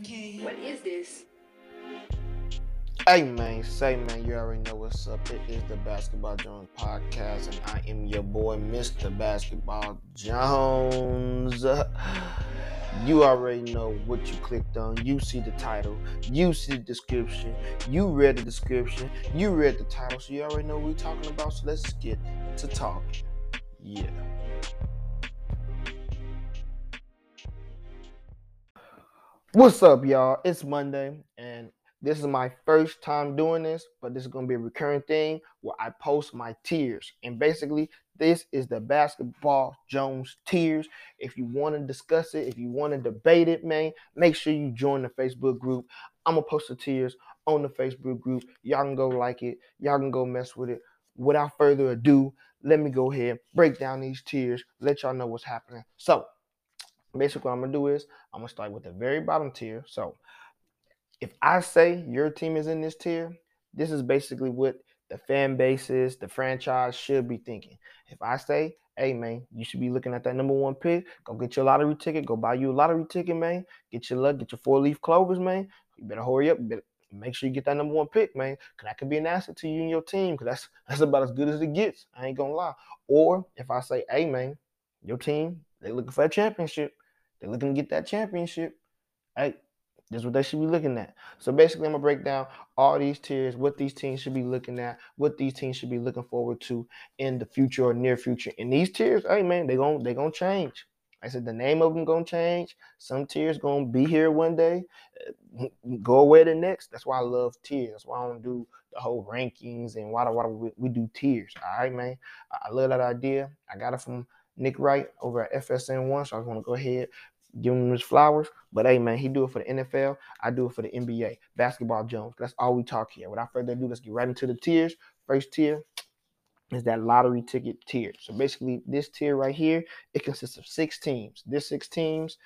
What is this? Hey man, say man, you already know what's up. It is the Basketball Jones podcast, and I am your boy, Mr. Basketball Jones. You already know what you clicked on. You see the title, you see the description, you read the description, you read the title, so you already know what we're talking about. So let's get to talking. Yeah. What's up, y'all? It's Monday, and this is my first time doing this, but this is going to be a recurring thing where I post my tiers. And basically, this is the Basketball Jones tiers. If you want to discuss it, if you want to debate it, man, make sure you join the Facebook group. I'm going to post the tiers on the Facebook group. Y'all can go like it, y'all can go mess with it. Without further ado, let me go ahead, break down these tiers, let y'all know what's happening. So, basically what I'm gonna do is I'm gonna start with the very bottom tier. So if I say your team is in this tier, this is basically what the fan bases, the franchise should be thinking. If I say, hey man, you should be looking at that number one pick, go get your lottery ticket, go buy you a lottery ticket, man. Get your luck, get your four leaf clovers, man. You better hurry up, better make sure you get that number one pick, man. Cause that could be an asset to you and your team. Cause that's that's about as good as it gets. I ain't gonna lie. Or if I say, hey man, your team, they looking for a championship. They're looking to get that championship. Hey, this is what they should be looking at. So basically, I'm gonna break down all these tiers, what these teams should be looking at, what these teams should be looking forward to in the future or near future. And these tiers, hey man, they going they gonna change. I said the name of them gonna change. Some tiers gonna be here one day, uh, go away the next. That's why I love tiers. That's why I don't do the whole rankings and why do, why do we, we do tiers. All right, man. I love that idea. I got it from Nick Wright over at FSN1. So I want to go ahead, give him his flowers. But hey, man, he do it for the NFL. I do it for the NBA. Basketball Jones. That's all we talk here. Without further ado, let's get right into the tiers. First tier is that lottery ticket tier. So basically, this tier right here, it consists of six teams. This six teams,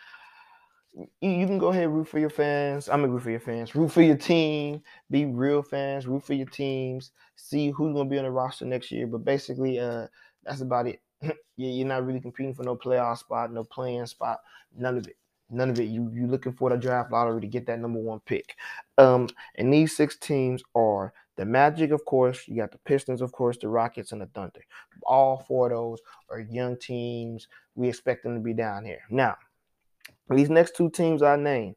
you, you can go ahead root for your fans. I'm gonna root for your fans. Root for your team. Be real fans. Root for your teams. See who's gonna be on the roster next year. But basically, uh, that's about it. you're not really competing for no playoff spot, no play-in spot, none of it. None of it. You you looking for the draft lottery to get that number one pick. Um, and these six teams are the Magic, of course. You got the Pistons, of course, the Rockets, and the Thunder. All four of those are young teams. We expect them to be down here. Now, these next two teams I named,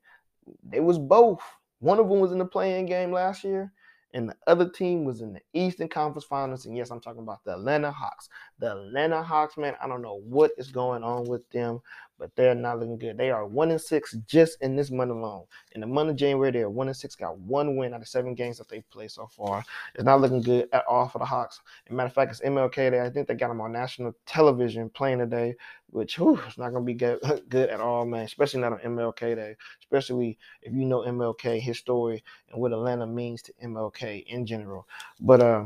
they was both. One of them was in the play-in game last year, and the other team was in the Eastern Conference Finals. And yes, I'm talking about the Atlanta Hawks. The Atlanta Hawks, man, I don't know what is going on with them, but they're not looking good. They are one and six just in this month alone. In the month of January, they're one and six, got one win out of seven games that they've played so far. It's not looking good at all for the Hawks. As matter of fact, it's MLK Day. I think they got them on national television playing today, which whew, it's not gonna be good, good at all, man. Especially not on MLK Day. Especially if you know MLK, his story, and what Atlanta means to MLK in general. But uh,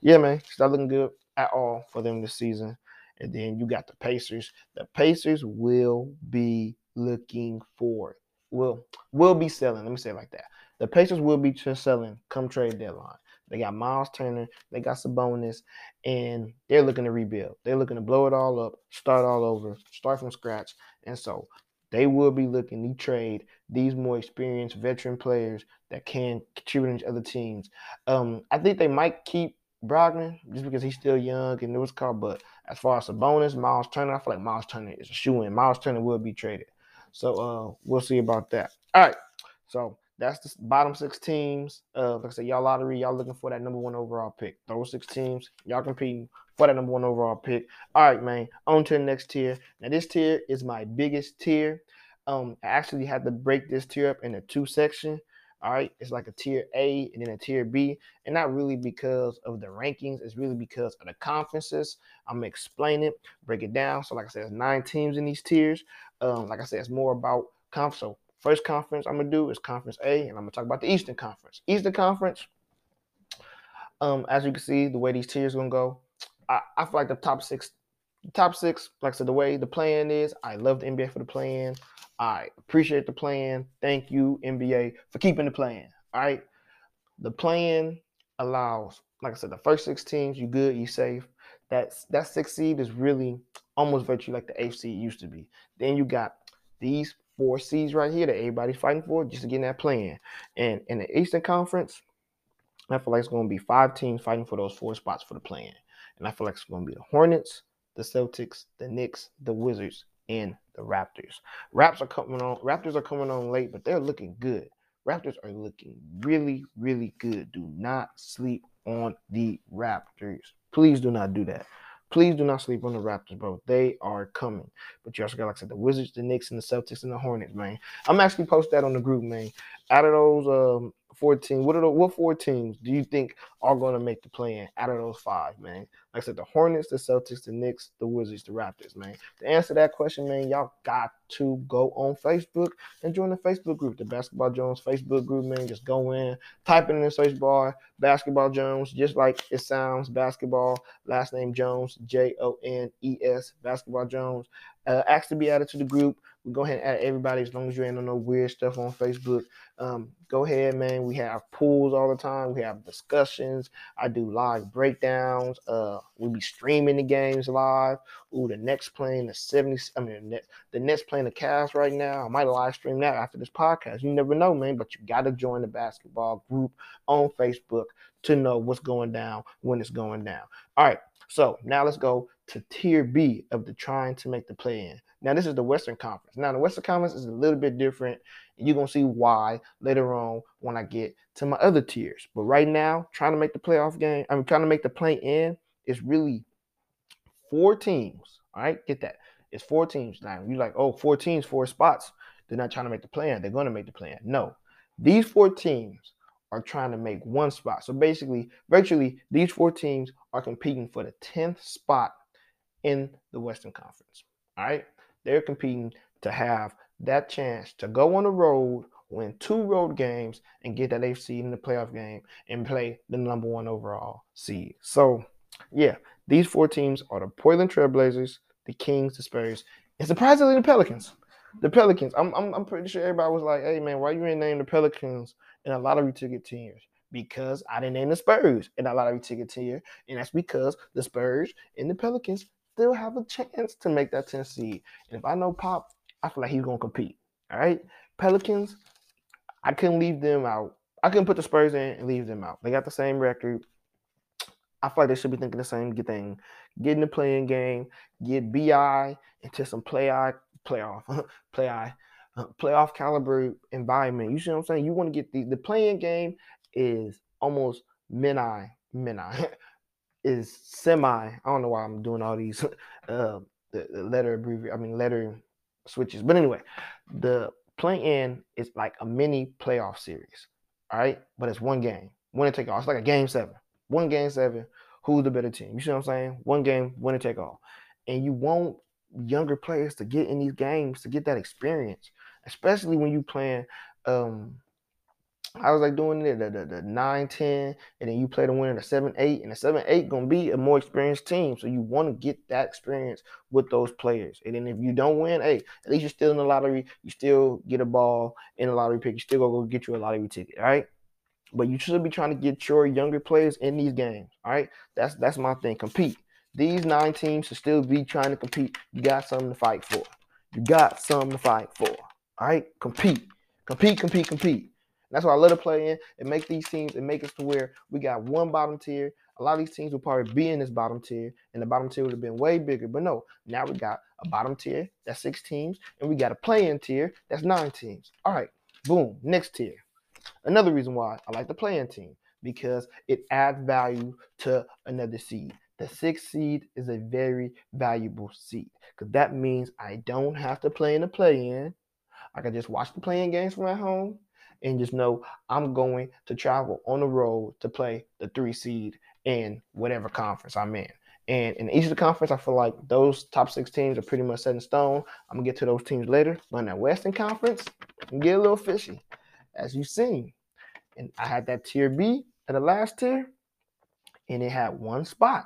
yeah, man, it's not looking good at all for them this season. And then you got the Pacers. The Pacers will be looking for will will be selling. Let me say it like that. The Pacers will be selling come trade deadline. They got Miles Turner, they got Sabonis, and they're looking to rebuild. They're looking to blow it all up, start all over, start from scratch. And so they will be looking to trade these more experienced veteran players that can contribute to other teams. Um, I think they might keep Brogdon just because he's still young and it was called. But as far as Sabonis, Miles Turner, I feel like Miles Turner is a shoe in. Miles Turner will be traded. So uh, we'll see about that. All right. So that's the bottom six teams. Uh, like I said, y'all lottery, y'all looking for that number one overall pick. Those six teams, y'all competing for that number one overall pick. All right, man. On to the next tier. Now, this tier is my biggest tier. Um, I actually had to break this tier up into two sections all right, it's like a tier A and then a tier B, and not really because of the rankings. It's really because of the conferences. I'm gonna explain it, break it down. So, like I said, there's nine teams in these tiers. Um, like I said, it's more about conf. So, first conference I'm gonna do is Conference A, and I'm gonna talk about the Eastern Conference. Eastern Conference. Um, as you can see, the way these tiers gonna go, I, I feel like the top six, top six, like I said, the way the plan is, I love the NBA for the plan. I appreciate the plan. Thank you, NBA, for keeping the plan. All right. The plan allows, like I said, the first six teams, you good, you safe. That's that six seed is really almost virtually like the eighth seed used to be. Then you got these four seeds right here that everybody's fighting for just to get in that play-in. And in the Eastern Conference, I feel like it's going to be five teams fighting for those four spots for the play-in. And I feel like it's going to be the Hornets, the Celtics, the Knicks, the Wizards, and the Raptors. Raps are coming on. Raptors are coming on late, but they're looking good. Raptors are looking really, really good. Do not sleep on the Raptors. Please do not do that. Please do not sleep on the Raptors, bro. They are coming. But you also got, like I said, the Wizards, the Knicks, and the Celtics, and the Hornets, man. I'm actually post that on the group, man. Out of those um, four teams, what are the, what four teams do you think are going to make the play-in out of those five, man? Like I said, the Hornets, the Celtics, the Knicks, the Wizards, the Raptors, man. To answer that question, man, y'all got to go on Facebook and join the Facebook group, the Basketball Jones Facebook group, man. Just go in, type in the search bar, Basketball Jones, just like it sounds, basketball, last name Jones, J O N E S, Basketball Jones. Uh, ask to be added to the group. We go ahead and add everybody as long as you ain't on no weird stuff on Facebook. Um, go ahead, man. We have pools all the time. We have discussions. I do live breakdowns. Uh, we be streaming the games live. Ooh, the Knicks playing the 70s. I mean, the Knicks, the Knicks playing the Cavs right now. I might live stream that after this podcast. You never know, man. But you got to join the basketball group on Facebook to know what's going down when it's going down. All right. So now let's go to tier B of the trying to make the play in. Now, this is the Western Conference. Now, the Western Conference is a little bit different. You're going to see why later on when I get to my other tiers. But right now, trying to make the playoff game, I'm trying to make the play in it's really four teams. All right, get that. It's four teams. Now, you're like, oh, four teams, four spots. They're not trying to make the plan. They're going to make the plan. No, these four teams are trying to make one spot. So basically, virtually, these four teams are competing for the 10th spot in the Western Conference. All right. They're competing to have that chance to go on the road, win two road games, and get that eighth seed in the playoff game and play the number one overall seed. So, yeah, these four teams are the Portland Trailblazers, the Kings, the Spurs, and surprisingly, the Pelicans. The Pelicans. I'm, I'm, I'm pretty sure everybody was like, hey, man, why you ain't name the Pelicans in a lottery ticket tiers? Because I didn't name the Spurs in a lottery ticket tier. And that's because the Spurs and the Pelicans still have a chance to make that 10 seed. And if I know Pop, I feel like he's gonna compete. All right. Pelicans, I couldn't leave them out. I couldn't put the Spurs in and leave them out. They got the same record. I feel like they should be thinking the same thing. Get in the play-in game, get BI into some play eye playoff, play eye, uh, playoff caliber environment. You see what I'm saying? You want to get the the play-in game is almost mini mini is semi. I don't know why I'm doing all these uh, the, the letter abbreviation. I mean letter switches. But anyway, the play-in is like a mini playoff series. All right, but it's one game, winner take all. It's like a game seven, one game seven. Who's the better team? You see what I'm saying? One game, winner take all, and you want younger players to get in these games to get that experience, especially when you playing um I was like doing it the, the, the 9 10, and then you play the winner the 7 8, and the 7 8 gonna be a more experienced team. So you want to get that experience with those players. And then if you don't win, hey, at least you're still in the lottery. You still get a ball in the lottery pick. You still gonna go get you a lottery ticket, all right? But you should be trying to get your younger players in these games. All right. That's that's my thing. Compete. These nine teams should still be trying to compete. You got something to fight for. You got something to fight for. All right. Compete. Compete, compete, compete. That's why I let it play in and make these teams and make us to where we got one bottom tier. A lot of these teams will probably be in this bottom tier, and the bottom tier would have been way bigger. But no, now we got a bottom tier that's six teams, and we got a play-in tier that's nine teams. All right, boom, next tier. Another reason why I like the play-in team because it adds value to another seed. The sixth seed is a very valuable seed because that means I don't have to play in the play-in. I can just watch the play-in games from at home and just know I'm going to travel on the road to play the three seed in whatever conference I'm in. And in each of the Conference, I feel like those top six teams are pretty much set in stone. I'm gonna get to those teams later. But in that Western Conference, get a little fishy, as you've seen. And I had that tier B at the last tier, and it had one spot.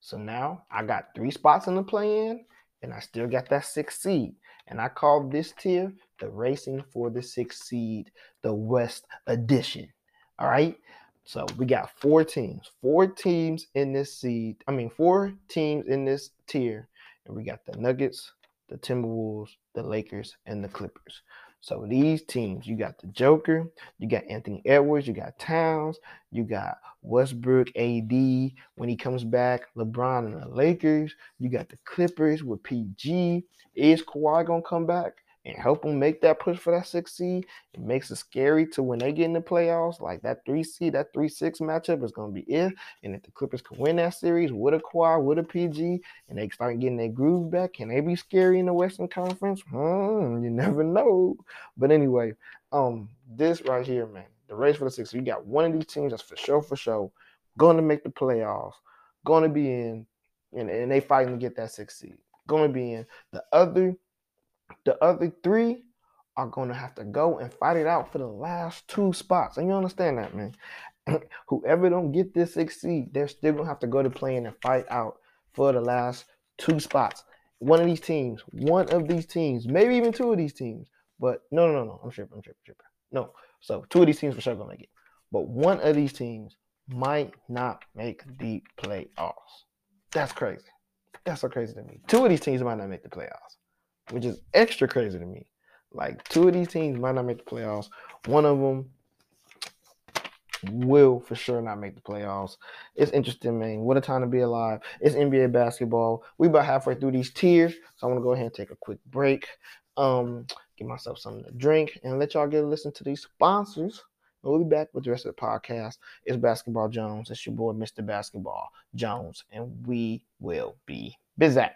So now I got three spots in the play-in, and I still got that six seed. And I call this tier the Racing for the Sixth Seed, the West Edition. All right. So we got four teams, four teams in this seed. I mean, four teams in this tier. And we got the Nuggets, the Timberwolves, the Lakers, and the Clippers. So these teams, you got the Joker, you got Anthony Edwards, you got Towns, you got Westbrook, AD when he comes back, LeBron and the Lakers, you got the Clippers with PG. Is Kawhi gonna come back? And help them make that push for that six seed, it makes it scary to when they get in the playoffs. Like that three seed, that three six matchup is going to be it. And if the Clippers can win that series with a Kawhi, with a PG, and they start getting their groove back, can they be scary in the Western Conference? Hmm, you never know. But anyway, um, this right here, man, the race for the six. You got one of these teams that's for sure, for sure, going to make the playoffs, going to be in, and, and they fighting to get that six seed. Going to be in. The other the other three are going to have to go and fight it out for the last two spots. And you understand that, man. Whoever don't get this six seed, they're still going to have to go to playing and fight out for the last two spots. One of these teams, one of these teams, maybe even two of these teams. But no, no, no, no. I'm tripping. I'm tripping. tripping. No. So two of these teams for sure going to make it. But one of these teams might not make the playoffs. That's crazy. That's so crazy to me. Two of these teams might not make the playoffs which is extra crazy to me. Like two of these teams might not make the playoffs. One of them will for sure not make the playoffs. It's interesting, man. What a time to be alive. It's NBA basketball. We about halfway through these tiers, so I'm gonna go ahead and take a quick break. Um, get myself something to drink and let y'all get a listen to these sponsors. We'll be back with the rest of the podcast. It's Basketball Jones. It's your boy, Mr. Basketball Jones, and we will be Bizak.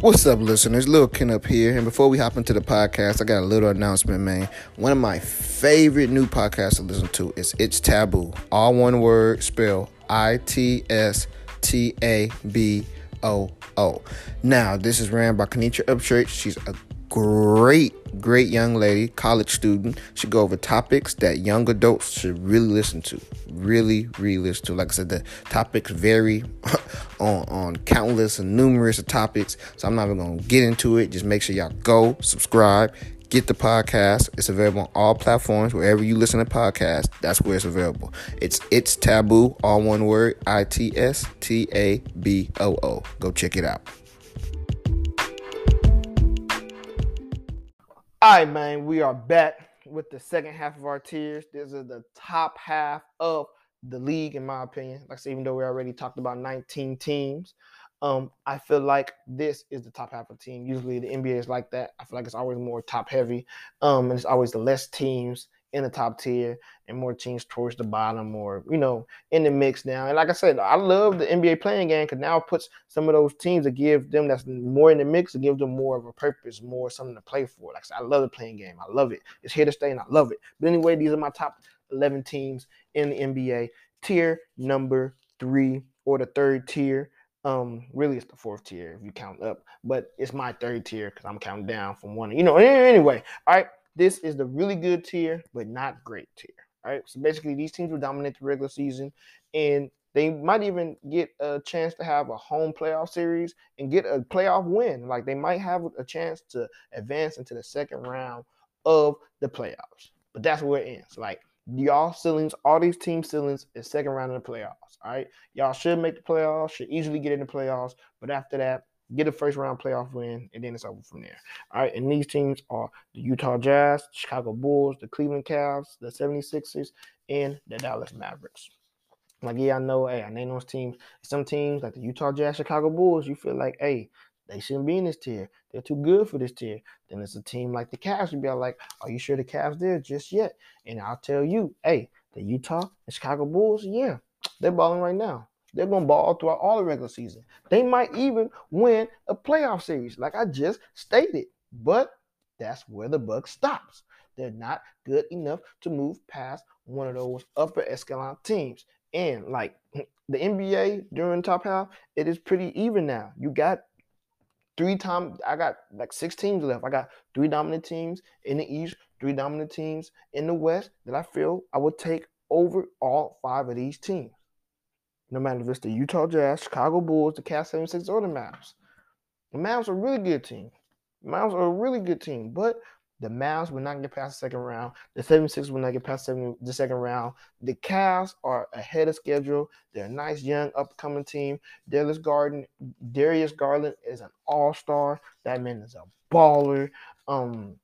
What's up, listeners? Lil Ken up here. And before we hop into the podcast, I got a little announcement, man. One of my favorite new podcasts to listen to is It's Taboo. All one word, spell I T S T A B O O. Now, this is ran by Kenitra Upchurch. She's a great, great young lady, college student. She go over topics that young adults should really listen to. Really, really listen to. Like I said, the topics vary on, on countless and numerous topics. So I'm not even gonna get into it. Just make sure y'all go subscribe. Get the podcast. It's available on all platforms. Wherever you listen to podcasts, that's where it's available. It's It's Taboo, all one word, I T S T A B O O. Go check it out. All right, man, we are back with the second half of our tiers. This is the top half of the league, in my opinion. Like I said, even though we already talked about 19 teams, um, I feel like this is the top half of the team. Usually the NBA is like that. I feel like it's always more top heavy. Um, and it's always the less teams in the top tier and more teams towards the bottom or you know in the mix now. And like i said i love the nba play-in game because now it puts some of those teams to give them that's more in the mix and give them more of a purpose more something to play for. Like i said i love the play-in game. I love it. It's here to stay and i love it. But anyway these are my top 11 teams in the nba tier number three or the third tier um really it's the fourth tier if you count up but it's my third tier because i'm counting down from one you know anyway all right this is the really good tier, but not great tier. All right. So basically, these teams will dominate the regular season, and they might even get a chance to have a home playoff series and get a playoff win. Like they might have a chance to advance into the second round of the playoffs. But that's where it ends. Like y'all ceilings, all these team ceilings is second round of the playoffs. All right. Y'all should make the playoffs, should easily get in the playoffs. But after that, get a first round playoff win, and then it's over from there. All right, and these teams are the Utah Jazz, the Chicago Bulls, the Cleveland Cavs, the 76ers, and the Dallas Mavericks. Like, yeah, I know, hey, I name those teams. Some teams, like the Utah Jazz, Chicago Bulls, you feel like, hey, they shouldn't be in this tier. They're too good for this tier. Then it's a team like the Cavs. You'd be like, are you sure the Cavs there just yet? And I'll tell you, hey, the Utah and Chicago Bulls, yeah, they're balling right now. They're going to ball throughout all the regular season. They might even win a playoff series, like I just stated. But that's where the buck stops. They're not good enough to move past one of those upper echelon teams. And like the NBA during top half, it is pretty even now. You got three times. I got like six teams left. I got three dominant teams in the East, three dominant teams in the West that I feel I would take over all five of these teams no matter if it's the Utah Jazz, Chicago Bulls, the Cavs 76, or the Mavs. The Mavs are a really good team. The Mavs are a really good team, but The Mavs will not get past the second round. The 76 will not get past the second round. The Cavs are ahead of schedule. They're a nice young upcoming team. Darius Garden, Darius Garland is an all-star. That man is a baller. Um,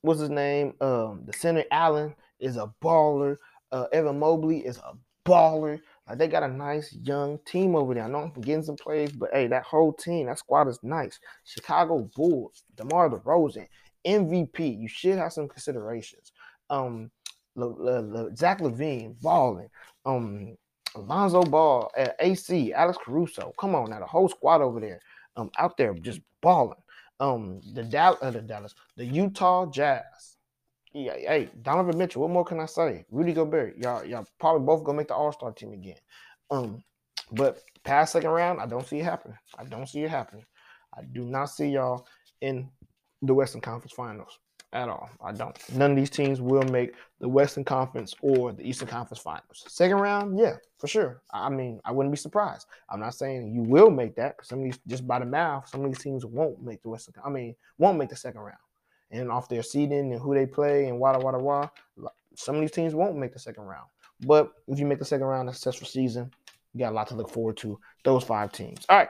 what's his name? Um, the center Allen is a baller. Uh, Evan Mobley is a baller. Like they got a nice young team over there. I know I'm forgetting some plays, but hey, that whole team, that squad is nice. Chicago Bulls, DeMar DeRozan, MVP. You should have some considerations. Um, Zach LaVine, balling. Um, Alonzo Ball, uh, AC, Alex Caruso. Come on now, the whole squad over there, um, out there just balling. Um, the Dallas, uh, the Dallas, the Utah Jazz. Yeah, hey, Donovan Mitchell. What more can I say? Rudy Gobert. Y'all, y'all probably both gonna make the All Star team again. Um, but past second round, I don't see it happening. I don't see it happening. I do not see y'all in the Western Conference Finals at all. I don't. None of these teams will make the Western Conference or the Eastern Conference Finals. Second round, yeah, for sure. I mean, I wouldn't be surprised. I'm not saying you will make that some of these, just by the mouth, some of these teams won't make the Western. I mean, won't make the second round. And off their seeding and who they play and wada wada wada, some of these teams won't make the second round. But if you make the second round, a successful season, you got a lot to look forward to. Those five teams. All right.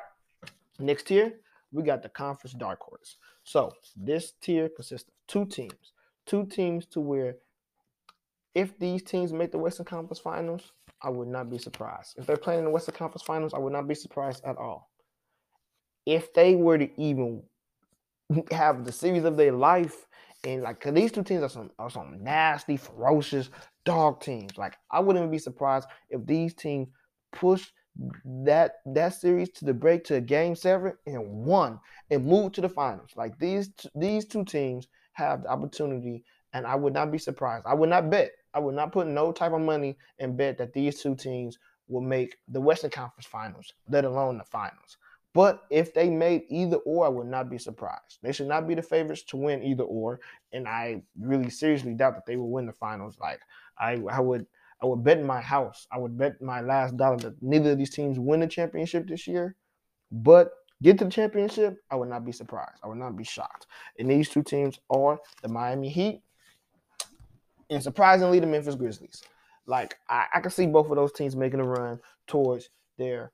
Next tier, we got the conference dark horse. So this tier consists of two teams, two teams to where if these teams make the Western Conference Finals, I would not be surprised. If they're playing in the Western Conference Finals, I would not be surprised at all. If they were to even have the series of their life, and like, these two teams are some are some nasty, ferocious dog teams. Like, I wouldn't be surprised if these teams push that that series to the break to game seven and won and moved to the finals. Like these these two teams have the opportunity, and I would not be surprised. I would not bet. I would not put no type of money and bet that these two teams will make the Western Conference Finals, let alone the finals. But if they made either or, I would not be surprised. They should not be the favorites to win either or, and I really seriously doubt that they will win the finals. Like I, I would I would bet my house. I would bet my last dollar that neither of these teams win the championship this year. But get to the championship, I would not be surprised. I would not be shocked. And these two teams are the Miami Heat and surprisingly the Memphis Grizzlies. Like I, I can see both of those teams making a run towards their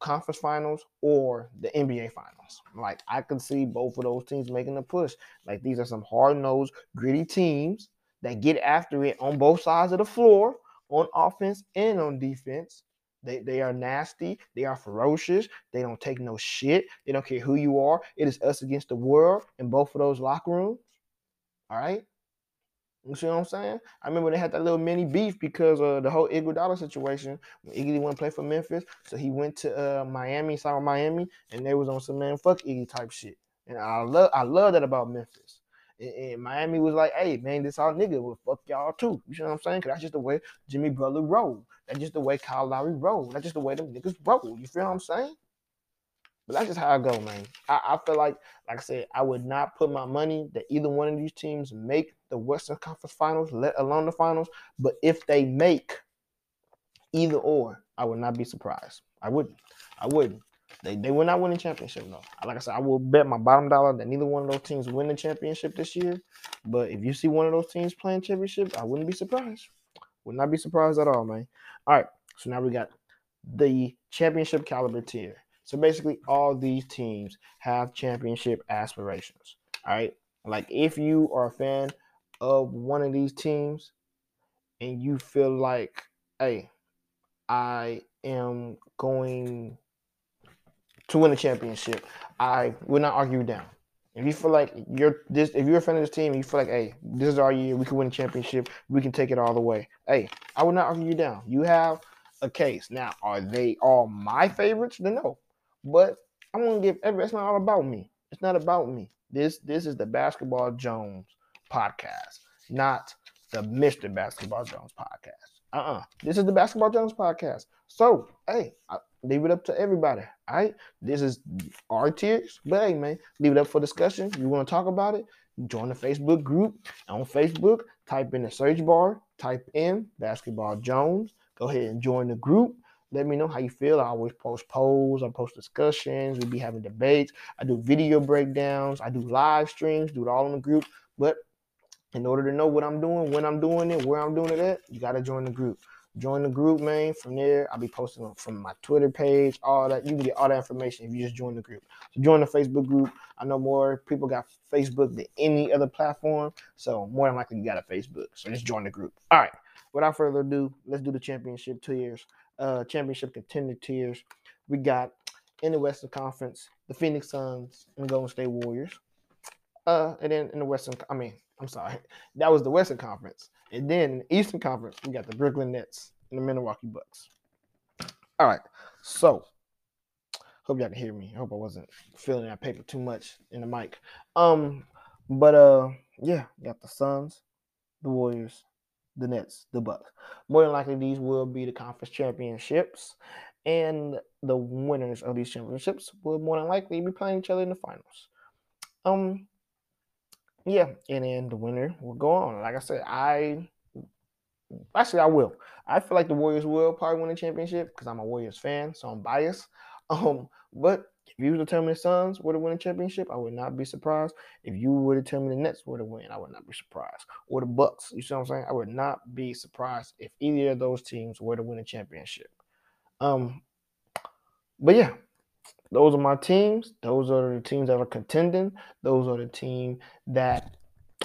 conference finals or the NBA finals. Like I can see both of those teams making a push. Like these are some hard-nosed, gritty teams that get after it on both sides of the floor on offense and on defense. They, they are nasty. They are ferocious. They don't take no shit. They don't care who you are. It is us against the world in both of those locker rooms. All right. You see what I'm saying? I remember they had that little mini beef because of the whole Iguodala situation. When Iggy went to play for Memphis, so he went to uh, Miami, South Miami, and they was on some man fuck Iggy type shit. And I love I love that about Memphis. And, and, Miami was like, hey, man, this all nigga will fuck y'all too. You know what I'm saying? Cause that's just the way Jimmy Butler roll. That's just the way Kyle Lowry roll. That's just the way them niggas roll. You feel what I'm saying? But that's just how I go, man. I, I feel like, like I said, I would not put my money that either one of these teams make the Western Conference Finals, let alone the finals. But if they make either or, I would not be surprised. I wouldn't. I wouldn't. They they will not win the championship though. Like I said, I will bet my bottom dollar that neither one of those teams win the championship this year. But if you see one of those teams playing championship, I wouldn't be surprised. Would not be surprised at all, man. All right, so now we got the championship caliber tier. So basically, all these teams have championship aspirations. All right, like if you are a fan of one of these teams and you feel like, hey, I am going to win the championship, I would not argue down. If you feel like you're this, if you're a fan of this team, you feel like, hey, this is our year, we can win a championship, we can take it all the way. Hey, I would not argue you down. You have a case. Now, are they all my favorites? No, but I want to give every. It's not all about me. It's not about me. This this is the Basketball Jones podcast, not the Mister Basketball Jones podcast. Uh uh-uh. uh This is the Basketball Jones podcast. So, hey, I, leave it up to everybody. All right. This is our tiers. But hey, man, leave it up for discussion. You want to talk about it? Join the Facebook group. On Facebook, type in the search bar, type in Basketball Jones. Go ahead and join the group. Let me know how you feel. I always post polls, I post discussions, we be having debates. I do video breakdowns, I do live streams, do it all in the group. But in order to know what I'm doing, when I'm doing it, where I'm doing it at, you gotta join the group. Join the group, man. From there, I'll be posting from my Twitter page, all that. You can get all that information if you just join the group. So join the Facebook group. I know more people got Facebook than any other platform. So more than likely you got a Facebook. So just join the group. All right. Without further ado, let's do the championship tiers. Uh championship contender tiers. We got in the Western Conference, the Phoenix Suns and Golden State Warriors. Uh, and then in the Western, I mean, I'm sorry, that was the Western Conference. And then the Eastern Conference, we got the Brooklyn Nets and the Milwaukee Bucks. All right, so hope y'all can hear me. I hope I wasn't filling that paper too much in the mic. Um, but uh, yeah, got the Suns, the Warriors, the Nets, the Bucks. More than likely, these will be the conference championships, and the winners of these championships will more than likely be playing each other in the finals. Um, yeah, and then the winner will go on. Like I said, I actually I will. I feel like the Warriors will probably win the championship because I'm a Warriors fan, so I'm biased. Um, but if you were to tell me the Suns were to win a championship, I would not be surprised. If you were to tell me the Nets were to win, I would not be surprised. Or the Bucks, you see what I'm saying? I would not be surprised if either of those teams were to win a championship. Um, but yeah, those are my teams. Those are the teams that are contending. Those are the team that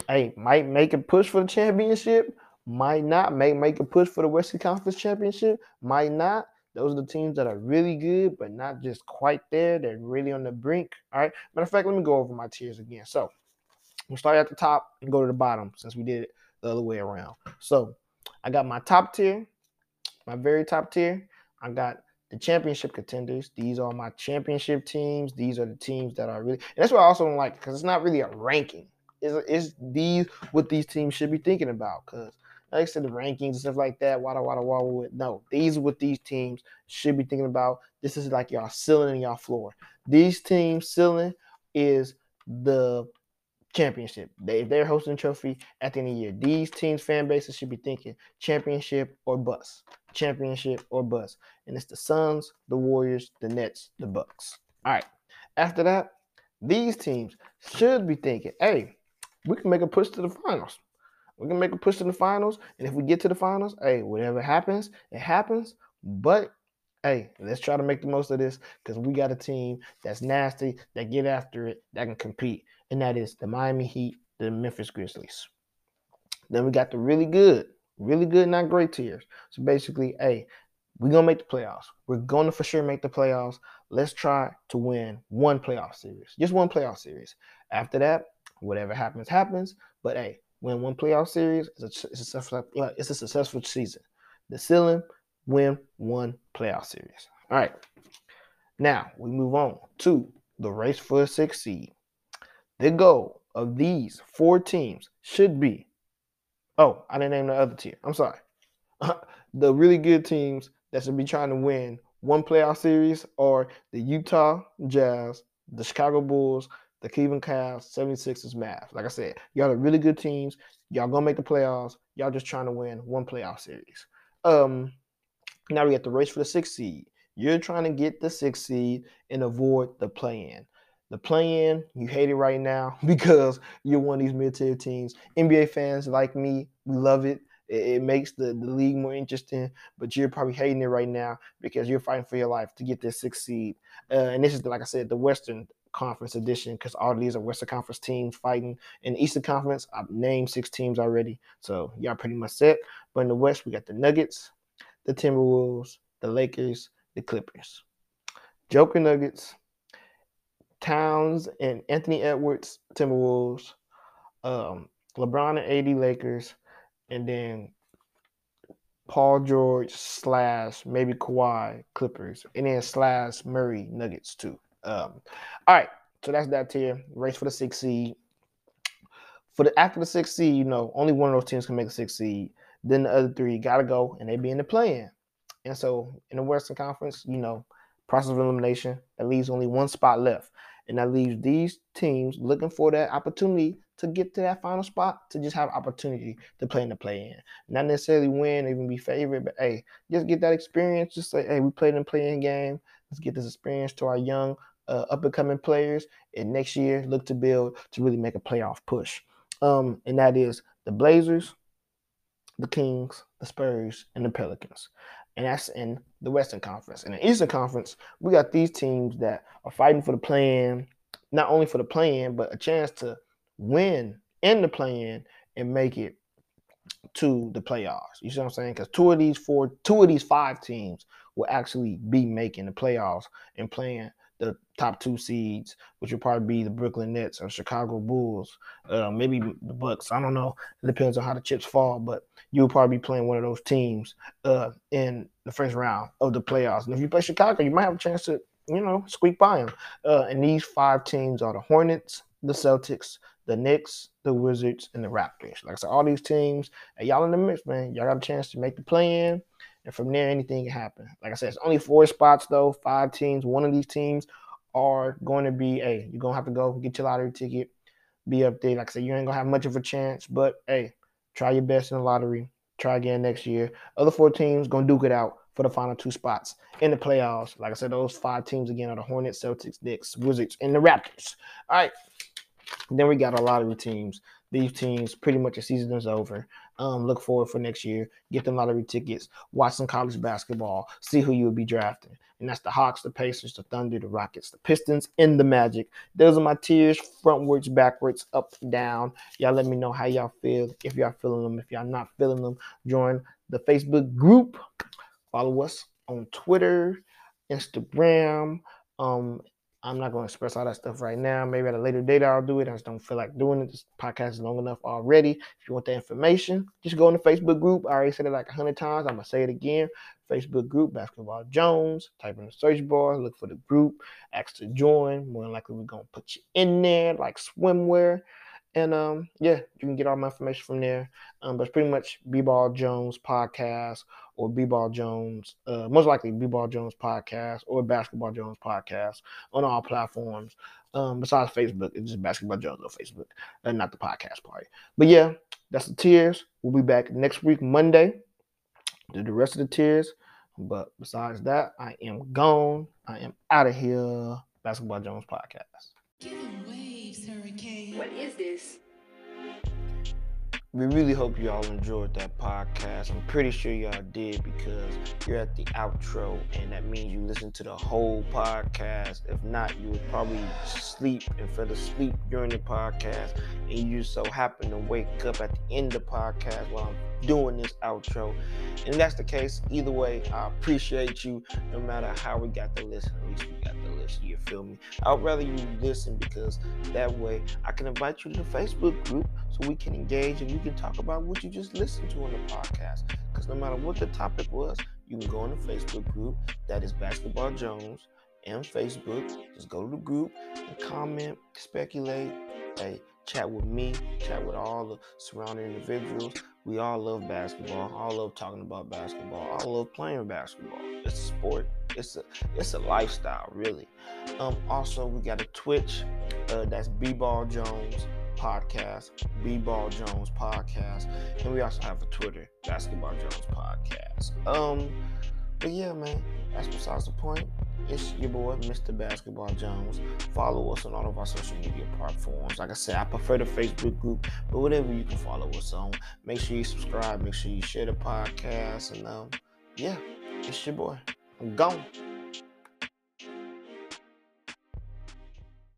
hey might make a push for the championship, might not make make a push for the Western Conference championship, might not. Those are the teams that are really good, but not just quite there. They're really on the brink. All right. Matter of fact, let me go over my tiers again. So we'll start at the top and go to the bottom since we did it the other way around. So I got my top tier, my very top tier. I got the championship contenders. These are my championship teams. These are the teams that are really, and that's what I also don't like because it's not really a ranking. It's, it's these what these teams should be thinking about because like I said, the rankings and stuff like that, wada wada wada. No, these are what these teams should be thinking about. This is like y'all ceiling and y'all floor. These teams ceiling is the championship. They, they're hosting a trophy at the end of the year, these teams' fan bases should be thinking championship or bust, championship or bust. And it's the Suns, the Warriors, the Nets, the Bucks. All right. After that, these teams should be thinking, hey, we can make a push to the finals. We can make a push to the finals. And if we get to the finals, hey, whatever happens, it happens. But hey, let's try to make the most of this because we got a team that's nasty, that get after it, that can compete and that is the Miami Heat, the Memphis Grizzlies. Then we got the really good, really good, not great tiers. So basically, hey, we're gonna make the playoffs. We're gonna for sure make the playoffs. Let's try to win one playoff series, just one playoff series. After that, whatever happens, happens. But hey, win one playoff series is a, it's a, successful, it's a successful season. The ceiling, win one playoff series. All right. Now we move on to the race for a sixth seed. The goal of these four teams should be oh, I didn't name the other tier. I'm sorry. the really good teams that should be trying to win one playoff series are the Utah Jazz, the Chicago Bulls, the Cleveland Cavs, 76ers, Mavs. Like I said, y'all are really good teams. Y'all gonna make the playoffs. Y'all just trying to win one playoff series. Um, now we got the race for the sixth seed. You're trying to get the sixth seed and avoid the play-in. The play-in, you hate it right now because you're one of these mid-tier teams. NBA fans like me, we love it. It, makes the, the league more interesting, but you're probably hating it right now because you're fighting for your life to get this sixth seed. Uh, and this is, like I said, the Western Conference edition because all these are Western Conference teams fighting. In the Eastern Conference, I've named six teams already, so y'all pretty much set. But in the West, we got the Nuggets, the Timberwolves, the Lakers, the Clippers. Joker Nuggets, Towns and Anthony Edwards, Timberwolves, um, LeBron and AD Lakers, and then Paul George slash maybe Kawhi Clippers, and then slash Murray Nuggets too. Um, all right, so that's that tier. Race for the sixth seed. For the after the sixth seed, you know, only one of those teams can make a sixth seed. Then the other three gotta go, and they be in the play-in. And so in the Western Conference, you know, process of elimination, that leaves only one spot left. And that leaves these teams looking for that opportunity to get to that final spot to just have opportunity to play in the play in. Not necessarily win, or even be favorite, but hey, just get that experience. Just say, hey, we played in the play in game. Let's get this experience to our young uh, up and coming players. And next year, look to build to really make a playoff push. Um, and that is the Blazers, the Kings, the Spurs, and the Pelicans. And that's in the Western Conference. And in the Eastern Conference, we got these teams that are fighting for the play-in, not only for the play-in, but a chance to win in the play-in and make it to the playoffs. You see what I'm saying? Because two of these four, two of these five teams will actually be making the playoffs and playing the top two seeds, which would probably be the Brooklyn Nets or Chicago Bulls, uh, maybe the Bucks. I don't know. It depends on how the chips fall, but you'll probably be playing one of those teams uh, in the first round of the playoffs. And if you play Chicago, you might have a chance to, you know, squeak by them. Uh, and these five teams are the Hornets, the Celtics, the Knicks, the Wizards, and the Raptors. Like I said, all these teams, and y'all in the mix, man. Y'all got a chance to make the play in. And from there, anything can happen. Like I said, it's only four spots though, five teams. One of these teams are going to be, hey, you're gonna have to go get your lottery ticket, be up there. Like I said, you ain't gonna have much of a chance, but hey, try your best in the lottery. Try again next year. Other four teams gonna duke it out for the final two spots in the playoffs. Like I said, those five teams again are the Hornets, Celtics, Knicks, Wizards, and the Raptors. All right. Then we got a lottery teams. These teams, pretty much the season is over. Um, look forward for next year. Get them lottery tickets. Watch some college basketball. See who you will be drafting. And that's the Hawks, the Pacers, the Thunder, the Rockets, the Pistons, and the Magic. Those are my tiers, frontwards, backwards, up, down. Y'all let me know how y'all feel. If y'all feeling them, if y'all not feeling them, join the Facebook group. Follow us on Twitter, Instagram, um, I'm not going to express all that stuff right now. Maybe at a later date I'll do it. I just don't feel like doing it. This podcast is long enough already. If you want the information, just go in the Facebook group. I already said it like a hundred times. I'm gonna say it again. Facebook group, Basketball Jones. Type in the search bar, look for the group, ask to join. More than likely we're gonna put you in there like swimwear. And um, yeah, you can get all my information from there. Um, but it's pretty much B Ball Jones podcast or B Ball Jones, uh, most likely B Ball Jones podcast or Basketball Jones podcast on all platforms. Um, besides Facebook, it's just Basketball Jones on Facebook, and not the podcast part. But yeah, that's the tiers. We'll be back next week, Monday, do the rest of the tiers. But besides that, I am gone. I am out of here. Basketball Jones podcast. What is this? We really hope you all enjoyed that podcast. I'm pretty sure y'all did because you're at the outro, and that means you listened to the whole podcast. If not, you would probably sleep and fell asleep during the podcast, and you so happen to wake up at the end of the podcast while I'm doing this outro. And that's the case. Either way, I appreciate you no matter how we got to listen. At least we got to listen. You feel me? I'd rather you listen because that way I can invite you to the Facebook group so we can engage and you can talk about what you just listened to on the podcast. Because no matter what the topic was, you can go on the Facebook group that is Basketball Jones and Facebook. Just go to the group and comment, speculate, hey, chat with me, chat with all the surrounding individuals. We all love basketball. All love talking about basketball. All love playing basketball. It's a sport. It's a it's a lifestyle, really. Um, also, we got a Twitch. Uh, that's B Ball Jones podcast, B Ball Jones podcast, and we also have a Twitter, Basketball Jones podcast. Um, but yeah, man, that's besides the point. It's your boy, Mr. Basketball Jones. Follow us on all of our social media platforms. Like I said, I prefer the Facebook group, but whatever you can follow us on. Make sure you subscribe. Make sure you share the podcast, and um, yeah, it's your boy. I'm gone.